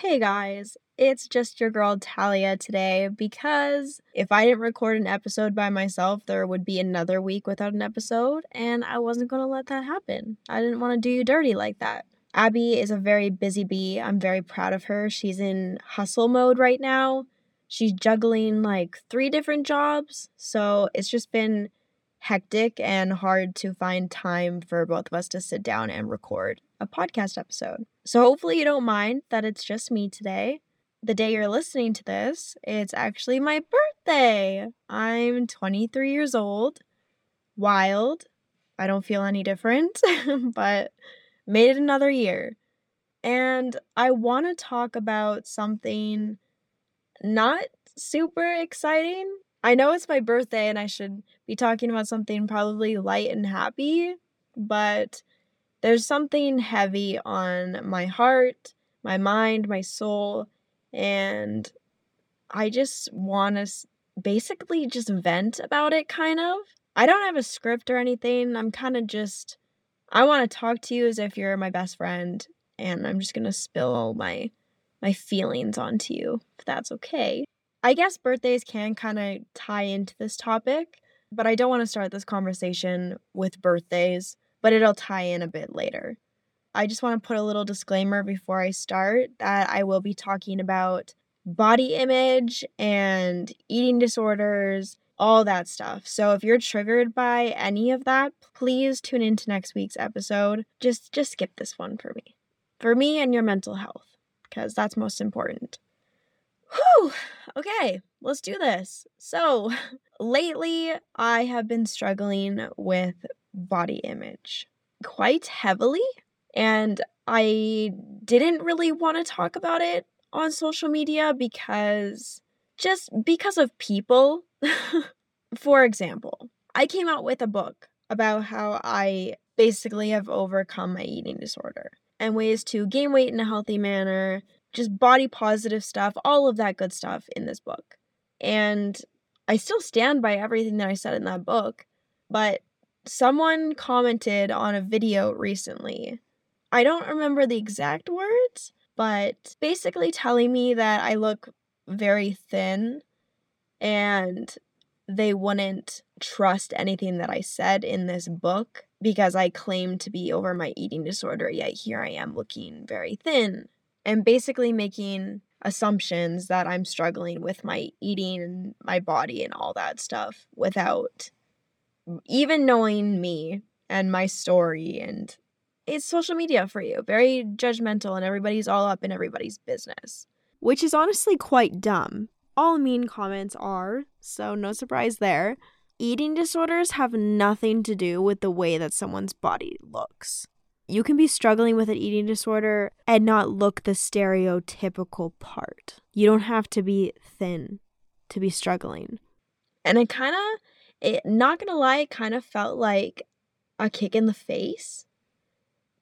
Hey guys, it's just your girl Thalia today because if I didn't record an episode by myself, there would be another week without an episode, and I wasn't going to let that happen. I didn't want to do you dirty like that. Abby is a very busy bee. I'm very proud of her. She's in hustle mode right now. She's juggling like three different jobs, so it's just been hectic and hard to find time for both of us to sit down and record a podcast episode. So hopefully you don't mind that it's just me today. The day you're listening to this, it's actually my birthday. I'm 23 years old. Wild. I don't feel any different, but made it another year. And I want to talk about something not super exciting. I know it's my birthday and I should be talking about something probably light and happy, but there's something heavy on my heart, my mind, my soul, and I just want to basically just vent about it kind of. I don't have a script or anything. I'm kind of just I want to talk to you as if you're my best friend and I'm just going to spill all my my feelings onto you if that's okay. I guess birthdays can kind of tie into this topic, but I don't want to start this conversation with birthdays but it'll tie in a bit later. I just want to put a little disclaimer before I start that I will be talking about body image and eating disorders, all that stuff. So if you're triggered by any of that, please tune into next week's episode. Just just skip this one for me. For me and your mental health because that's most important. Whew. Okay, let's do this. So, lately I have been struggling with body image quite heavily. And I didn't really want to talk about it on social media because just because of people. For example, I came out with a book about how I basically have overcome my eating disorder and ways to gain weight in a healthy manner, just body positive stuff, all of that good stuff in this book. And I still stand by everything that I said in that book, but someone commented on a video recently. I don't remember the exact words, but basically telling me that I look very thin and they wouldn't trust anything that I said in this book because I claim to be over my eating disorder, yet here I am looking very thin. And basically making assumptions that I'm struggling with my eating and my body and all that stuff without even knowing me and my story and it's social media for you. Very judgmental and everybody's all up in everybody's business. Which is honestly quite dumb. All mean comments are so no surprise there. Eating disorders have nothing to do with the way that someone's body looks. You can be struggling with an eating disorder and not look the stereotypical part. You don't have to be thin to be struggling. And it kind of it not gonna lie, it kind of felt like a kick in the face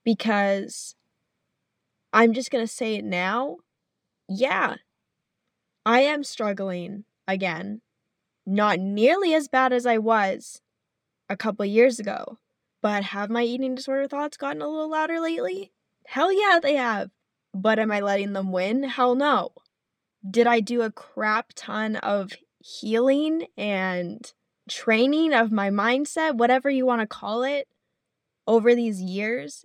because I'm just gonna say it now. Yeah, I am struggling again. Not nearly as bad as I was a couple years ago, but have my eating disorder thoughts gotten a little louder lately? Hell yeah, they have. But am I letting them win? Hell no. Did I do a crap ton of healing and training of my mindset, whatever you want to call it, over these years,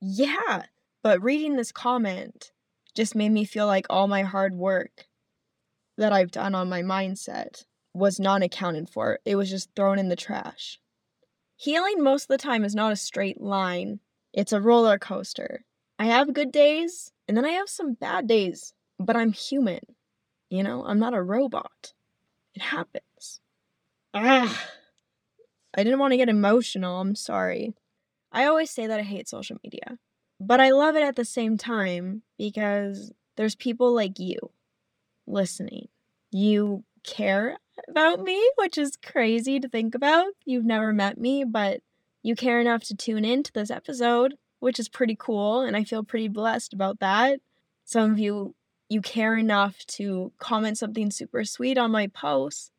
yeah. But reading this comment just made me feel like all my hard work that I've done on my mindset was not accounted for. It was just thrown in the trash. Healing most of the time is not a straight line, it's a roller coaster. I have good days and then I have some bad days, but I'm human. You know, I'm not a robot. It happens. Ah, I didn't want to get emotional. I'm sorry. I always say that I hate social media, but I love it at the same time because there's people like you listening. You care about me, which is crazy to think about. You've never met me, but you care enough to tune in to this episode, which is pretty cool, and I feel pretty blessed about that. Some of you you care enough to comment something super sweet on my posts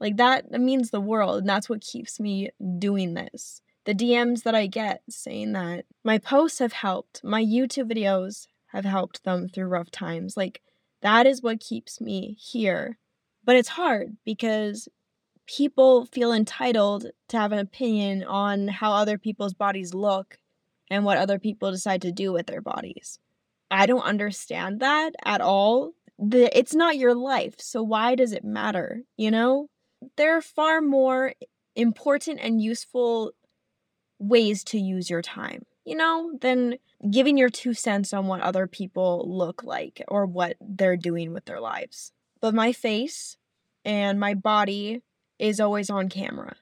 like that, means the world, and that's what keeps me doing this. The DMs that I get saying that my posts have helped, my YouTube videos have helped them through rough times. Like, that is what keeps me here. But it's hard because people feel entitled to have an opinion on how other people's bodies look and what other people decide to do with their bodies. I don't understand that at all. The, it's not your life, so why does it matter? You know? There are far more important and useful ways to use your time, you know, than giving your two cents on what other people look like or what they're doing with their lives. But my face and my body is always on camera.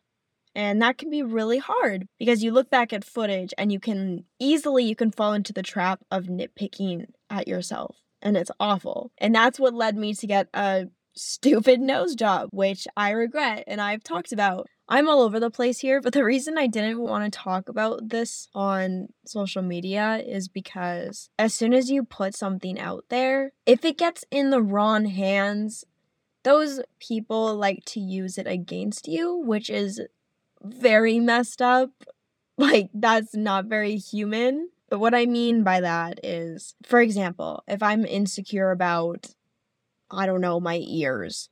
And that can be really hard because you look back at footage and you can easily you can fall into the trap of nitpicking at yourself and it's awful. And that's what led me to get a stupid nose job, which I regret and I've talked about. I'm all over the place here, but the reason I didn't want to talk about this on social media is because as soon as you put something out there, if it gets in the wrong hands, those people like to use it against you, which is very messed up. Like, that's not very human. But what I mean by that is, for example, if I'm insecure about, I don't know, my ears,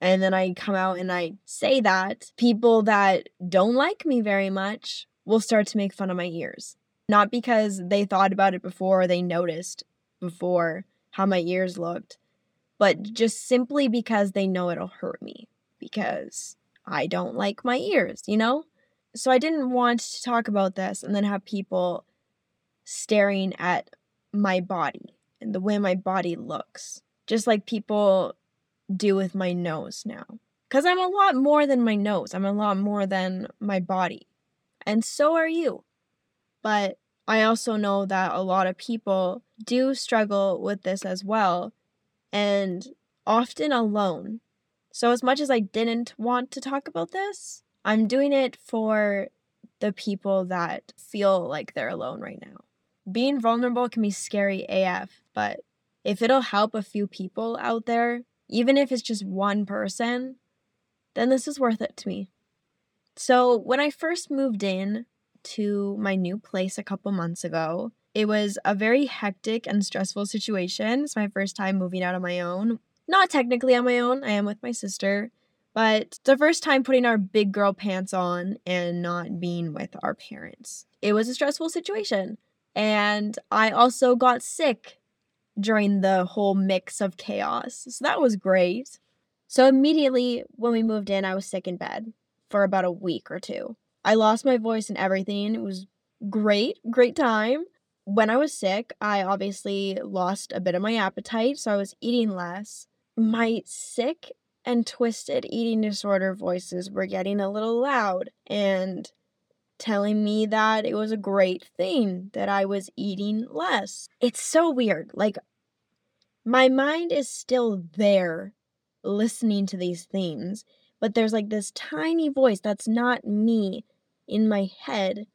and then I come out and I say that, people that don't like me very much will start to make fun of my ears. Not because they thought about it before or they noticed before how my ears looked, but just simply because they know it'll hurt me because I don't like my ears, you know? So I didn't want to talk about this and then have people staring at my body and the way my body looks. Just like people do with my nose now. Because I'm a lot more than my nose, I'm a lot more than my body. And so are you. But I also know that a lot of people do struggle with this as well, and often alone. So, as much as I didn't want to talk about this, I'm doing it for the people that feel like they're alone right now. Being vulnerable can be scary AF, but if it'll help a few people out there even if it's just one person, then this is worth it to me. So, when I first moved in to my new place a couple months ago, it was a very hectic and stressful situation. It's my first time moving out on my own. Not technically on my own, I am with my sister, but the first time putting our big girl pants on and not being with our parents. It was a stressful situation. And I also got sick during the whole mix of chaos. So that was great. So immediately when we moved in, I was sick in bed for about a week or two. I lost my voice and everything. It was great, great time. When I was sick, I obviously lost a bit of my appetite, so I was eating less. My sick and twisted eating disorder voices were getting a little loud and telling me that it was a great thing that I was eating less. It's so weird. Like, my mind is still there listening to these things, but there's like this tiny voice that's not me in my head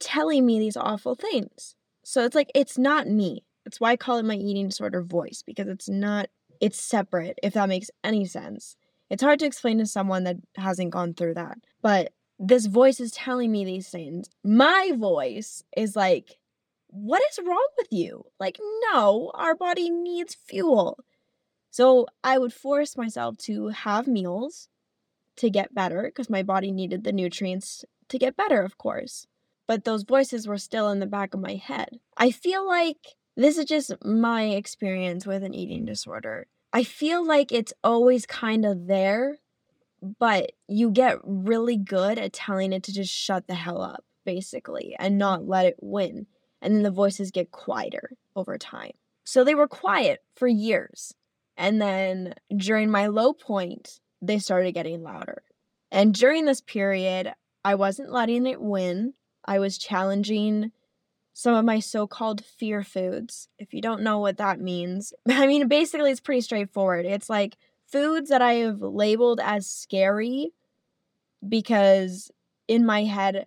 telling me these awful things. So it's like, it's not me. That's why I call it my eating disorder voice because it's not, it's separate, if that makes any sense. It's hard to explain to someone that hasn't gone through that. But this voice is telling me these things. My voice is like, what is wrong with you? Like, no, our body needs fuel. So I would force myself to have meals to get better because my body needed the nutrients to get better, of course. But those voices were still in the back of my head. I feel like this is just my experience with an eating disorder. I feel like it's always kind of there, but you get really good at telling it to just shut the hell up, basically, and not let it win and then the voices get quieter over time. So they were quiet for years. And then during my low point, they started getting louder. And during this period, I wasn't letting it win. I was challenging some of my so called fear foods. If you don't know what that means, I mean, basically, it's pretty straightforward. It's like foods that I have labeled as scary because in my head,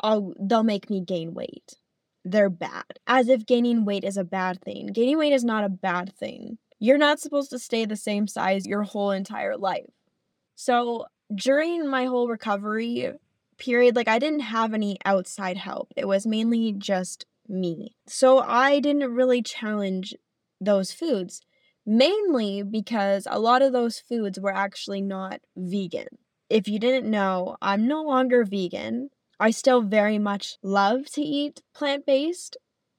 I'll, they'll make me gain weight they're bad, as if gaining weight is a bad thing. Gaining weight is not a bad thing. You're not supposed to stay the same size your whole entire life. So, during my whole recovery period, like I didn't have any outside help. It was mainly just me. So I didn't really challenge those foods, mainly because a lot of those foods were actually not vegan. If you didn't know, I'm no longer vegan. I still very much love to eat plant based,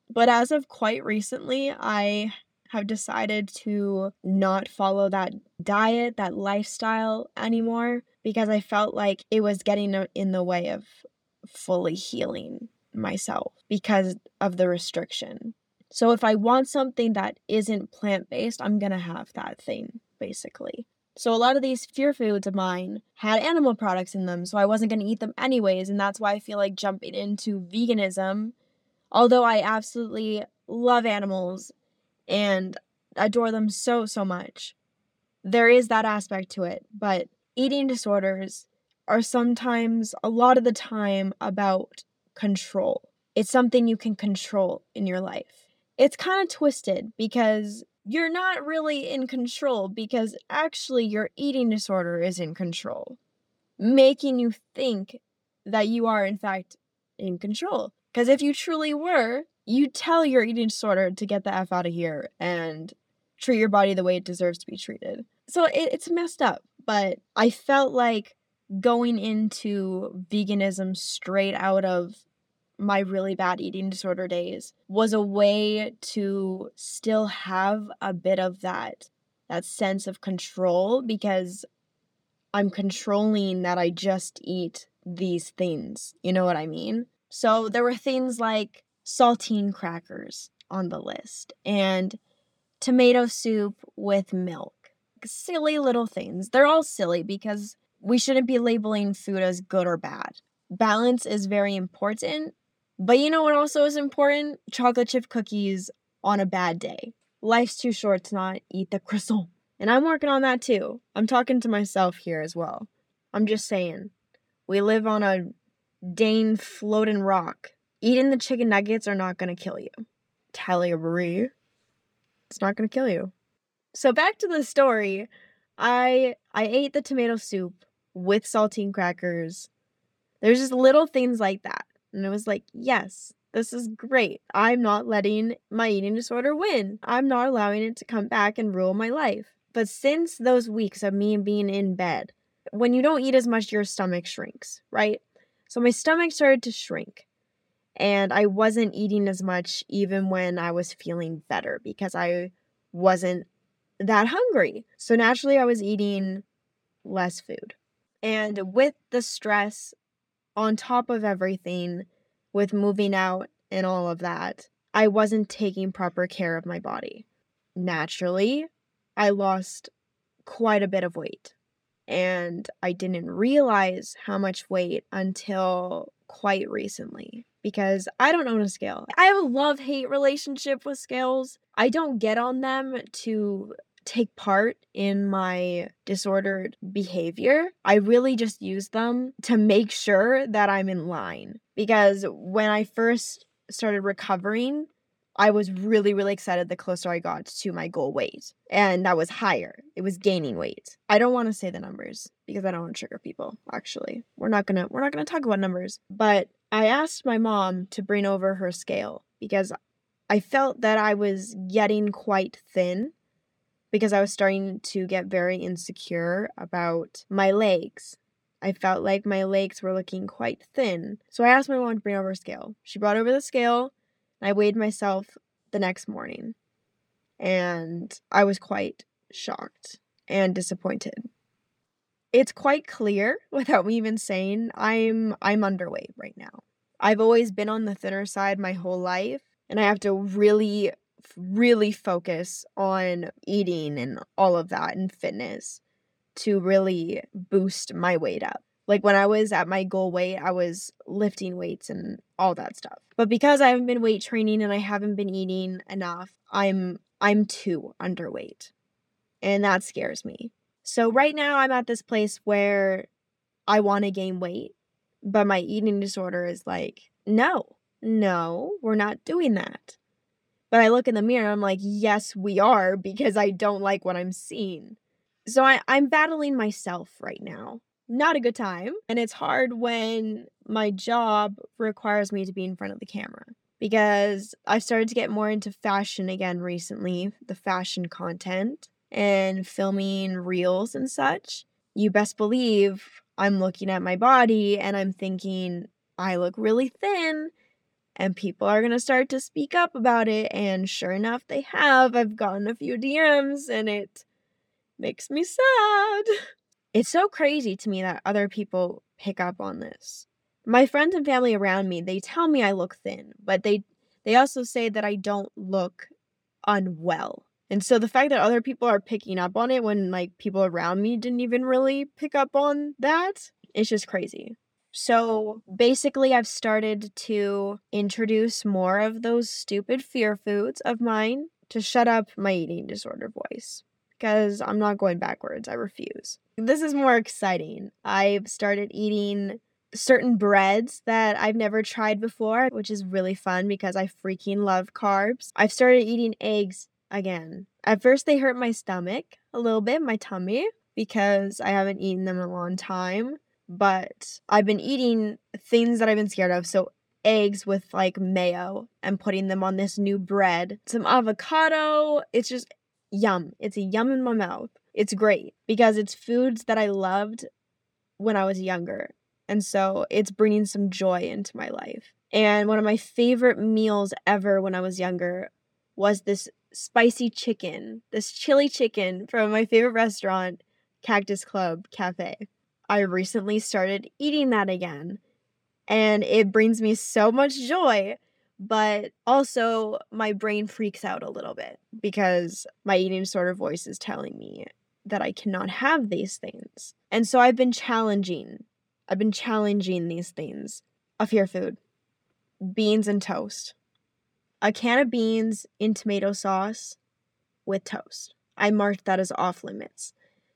but as of quite recently, I have decided to not follow that diet, that lifestyle anymore because I felt like it was getting in the way of fully healing myself because of the restriction. So if I want something that isn't plant based, I'm going to have that thing basically. So a lot of these fear foods of mine had animal products in them, so I wasn't going to eat them anyways, and that's why I feel like jumping into veganism, although I absolutely love animals and adore them so, so much. There is that aspect to it, but eating disorders are sometimes, a lot of the time, about control. It's something you can control in your life. It's kind of twisted because you're not really in control because actually your eating disorder is in control, making you think that you are, in fact, in control. Because if you truly were, you tell your eating disorder to get the F out of here and treat your body the way it deserves to be treated. So it, it's messed up, but I felt like going into veganism straight out of my really bad eating disorder days was a way to still have a bit of that that sense of control because I'm controlling that I just eat these things. You know what I mean? So there were things like saltine crackers on the list and tomato soup with milk. Silly little things. They're all silly because we shouldn't be labeling food as good or bad. Balance is very important, but you know what also is important? Chocolate chip cookies on a bad day. Life's too short to not eat the croissant. And I'm working on that too. I'm talking to myself here as well. I'm just saying, we live on a Dane floating rock. Eating the chicken nuggets are not going to kill you. Thalia Marie. It's not going to kill you. So back to the story. I I ate the tomato soup with saltine crackers. There's just little things like that. And it was like, yes, this is great. I'm not letting my eating disorder win. I'm not allowing it to come back and rule my life. But since those weeks of me being in bed, when you don't eat as much, your stomach shrinks, right? So my stomach started to shrink and I wasn't eating as much even when I was feeling better because I wasn't that hungry. So naturally, I was eating less food. And with the stress on top of everything, with moving out and all of that, I wasn't taking proper care of my body. Naturally, I lost quite a bit of weight. And I didn't realize how much weight until quite recently because I don't own a scale. I have a love hate relationship with scales. I don't get on them to take part in my disordered behavior. I really just use them to make sure that I'm in line because when I first started recovering, I was really, really excited the closer I got to my goal weight. And that was higher. It was gaining weight. I don't want to say the numbers because I don't want to trigger people, actually. We're not gonna we're not gonna talk about numbers. But I asked my mom to bring over her scale because I felt that I was getting quite thin because I was starting to get very insecure about my legs. I felt like my legs were looking quite thin. So I asked my mom to bring over a scale. She brought over the scale and I weighed myself the next morning and I was quite shocked and disappointed. It's quite clear without me even saying I'm I'm underweight right now. I've always been on the thinner side my whole life and I have to really really focus on eating and all of that and fitness to really boost my weight up. Like when I was at my goal weight, I was lifting weights and all that stuff. But because I haven't been weight training and I haven't been eating enough, I'm I'm too underweight. And that scares me. So right now I'm at this place where I want to gain weight, but my eating disorder is like, no. No, we're not doing that. But I look in the mirror I'm like, yes, we are because I don't like what I'm seeing. So I, I'm battling myself right now not a good time. And it's hard when my job requires me to be in front of the camera because I've started to get more into fashion again recently, the fashion content and filming reels and such. You best believe I'm looking at my body and I'm thinking, I look really thin and people are going to start to speak up about it. And sure enough, they have. I've gotten a few DMs and it makes me sad. It's so crazy to me that other people pick up on this. My friends and family around me, they tell me I look thin, but they they also say that I don't look unwell. And so the fact that other people are picking up on it when like people around me didn't even really pick up on that, it's just crazy. So basically, I've started to introduce more of those stupid fear foods of mine to shut up my eating disorder voice because I'm not going backwards. I refuse. This is more exciting. I've started eating certain breads that I've never tried before, which is really fun because I freaking love carbs. I've started eating eggs again. At first, they hurt my stomach a little bit, my tummy, because I haven't eaten them in a long time but I've been eating things that I've been scared of. So eggs with like mayo and putting them on this new bread. Some avocado. It's just yum. It's a yum in my mouth. It's great because it's foods that I loved when I was younger. And so it's bringing some joy into my life. And one of my favorite meals ever when I was younger was this spicy chicken, this chili chicken from my favorite restaurant, Cactus Club Cafe. I recently started eating that again. And it brings me so much joy, but also my brain freaks out a little bit because my eating disorder voice is telling me that I cannot have these things. And so I've been challenging. I've been challenging these things. A fear food. Beans and toast. A can of beans in tomato sauce with toast. I marked that as off limits.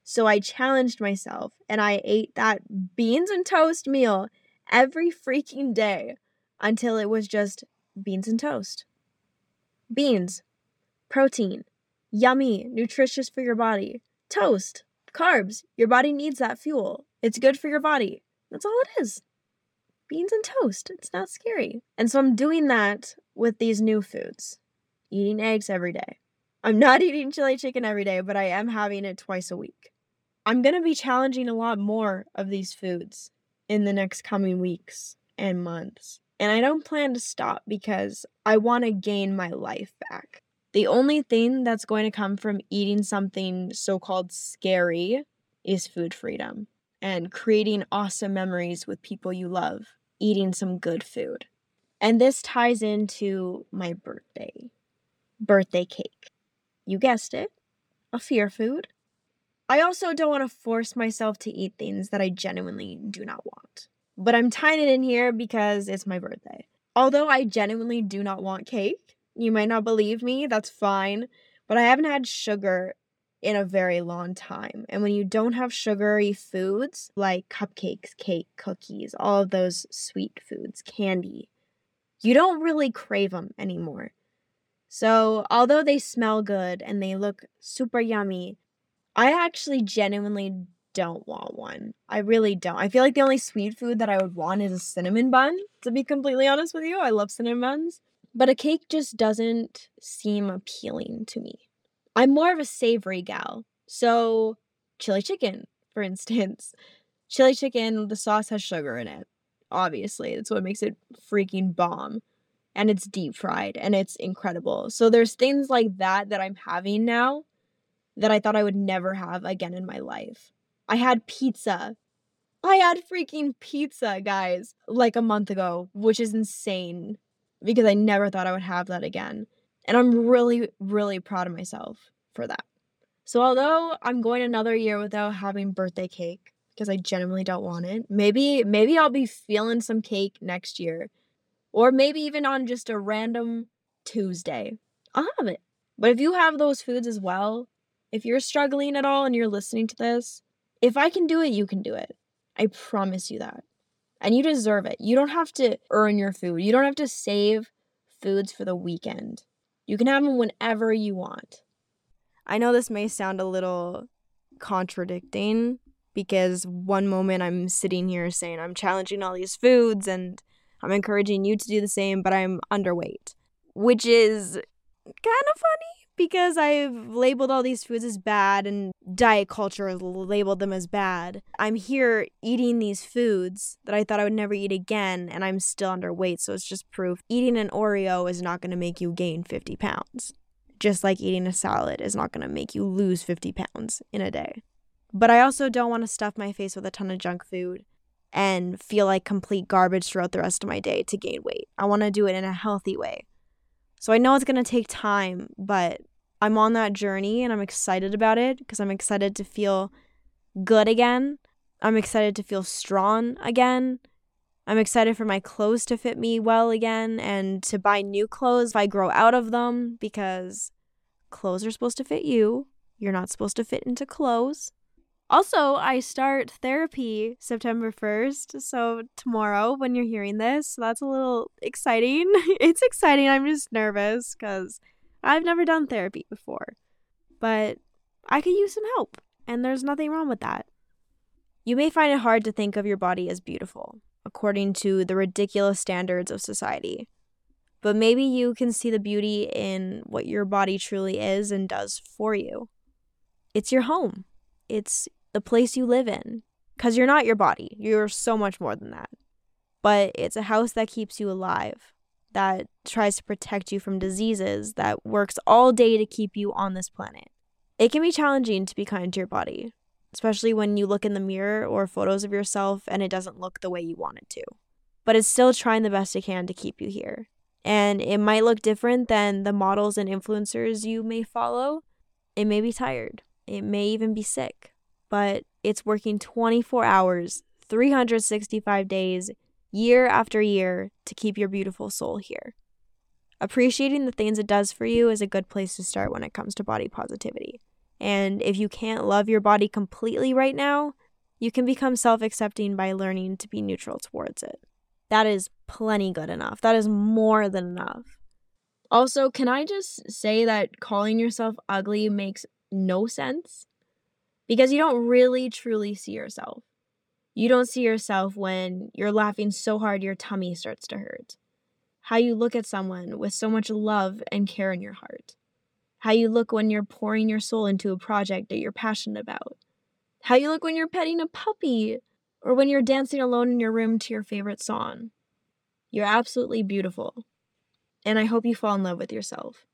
So I challenged myself and I ate that beans and toast meal every freaking day until it was just beans and toast. Beans, protein, yummy, nutritious for your body. Toast, carbs, your body needs that fuel. It's good for your body. That's all it is. Beans and toast. It's not scary. And so I'm doing that with these new foods. Eating eggs every day. I'm not eating chili chicken every day, but I am having it twice a week. I'm going to be challenging a lot more of these foods in the next coming weeks and months. And I don't plan to stop because I want to gain my life back. The only thing that's going to come from eating something so called scary is food freedom and creating awesome memories with people you love, eating some good food. And this ties into my birthday birthday cake. You guessed it, a fear food. I also don't want to force myself to eat things that I genuinely do not want. But I'm tying it in here because it's my birthday. Although I genuinely do not want cake, you might not believe me, that's fine. But I haven't had sugar in a very long time. And when you don't have sugary foods like cupcakes, cake, cookies, all of those sweet foods, candy, you don't really crave them anymore. So, although they smell good and they look super yummy, I actually genuinely don't want one. I really don't. I feel like the only sweet food that I would want is a cinnamon bun, to be completely honest with you. I love cinnamon buns. But a cake just doesn't seem appealing to me. I'm more of a savory gal. So, chili chicken, for instance. Chili chicken, the sauce has sugar in it. Obviously, that's what makes it freaking bomb. And it's deep fried and it's incredible. So, there's things like that that I'm having now that I thought I would never have again in my life. I had pizza. I had freaking pizza, guys, like a month ago, which is insane because I never thought I would have that again. And I'm really, really proud of myself for that. So, although I'm going another year without having birthday cake because I genuinely don't want it, maybe, maybe I'll be feeling some cake next year. Or maybe even on just a random Tuesday. I'll have it. But if you have those foods as well, if you're struggling at all and you're listening to this, if I can do it, you can do it. I promise you that. And you deserve it. You don't have to earn your food. You don't have to save foods for the weekend. You can have them whenever you want. I know this may sound a little contradicting because one moment I'm sitting here saying I'm challenging all these foods and I'm encouraging you to do the same, but I'm underweight, which is kind of funny because I've labeled all these foods as bad and diet culture has labeled them as bad. I'm here eating these foods that I thought I would never eat again, and I'm still underweight. So it's just proof eating an Oreo is not going to make you gain 50 pounds. Just like eating a salad is not going to make you lose 50 pounds in a day. But I also don't want to stuff my face with a ton of junk food and feel like complete garbage throughout the rest of my day to gain weight. I want to do it in a healthy way. So I know it's going to take time, but I'm on that journey and I'm excited about it because I'm excited to feel good again. I'm excited to feel strong again. I'm excited for my clothes to fit me well again and to buy new clothes if I grow out of them because clothes are supposed to fit you. You're not supposed to fit into clothes. Also, I start therapy September 1st. So, tomorrow, when you're hearing this, that's a little exciting. it's exciting. I'm just nervous because I've never done therapy before. But I could use some help, and there's nothing wrong with that. You may find it hard to think of your body as beautiful, according to the ridiculous standards of society. But maybe you can see the beauty in what your body truly is and does for you. It's your home. It's the place you live in. Because you're not your body, you're so much more than that. But it's a house that keeps you alive, that tries to protect you from diseases, that works all day to keep you on this planet. It can be challenging to be kind to your body, especially when you look in the mirror or photos of yourself and it doesn't look the way you want it to. But it's still trying the best it can to keep you here. And it might look different than the models and influencers you may follow. It may be tired. It may even be sick but it's working 24 hours, 365 days, year after year to keep your beautiful soul here. Appreciating the things it does for you is a good place to start when it comes to body positivity. And if you can't love your body completely right now, you can become self accepting by learning to be neutral towards it. That is plenty good enough. That is more than enough. Also, can I just say that calling yourself ugly makes no sense? Because you don't really truly see yourself. You don't see yourself when you're laughing so hard your tummy starts to hurt. How you look at someone with so much love and care in your heart. How you look when you're pouring your soul into a project that you're passionate about. How you look when you're petting a puppy or when you're dancing alone in your room to your favorite song. You're absolutely beautiful. And I hope you fall in love with yourself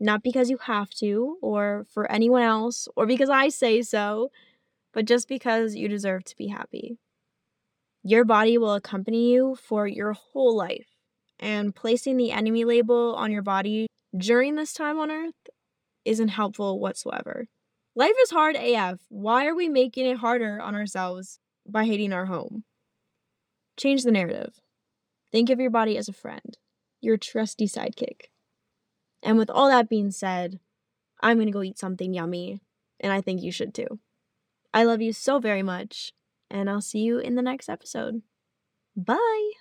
not because you have to or for anyone else or because I say so, but just because you deserve to be happy. Your body will accompany you for your whole life, and placing the enemy label on your body during this time on earth isn't helpful whatsoever. Life is hard AF. Why are we making it harder on ourselves by hating our home? Change the narrative. Think of your body as a friend, your trusty sidekick. And with all that being said, I'm going to go eat something yummy, and I think you should too. I love you so very much, and I'll see you in the next episode. Bye.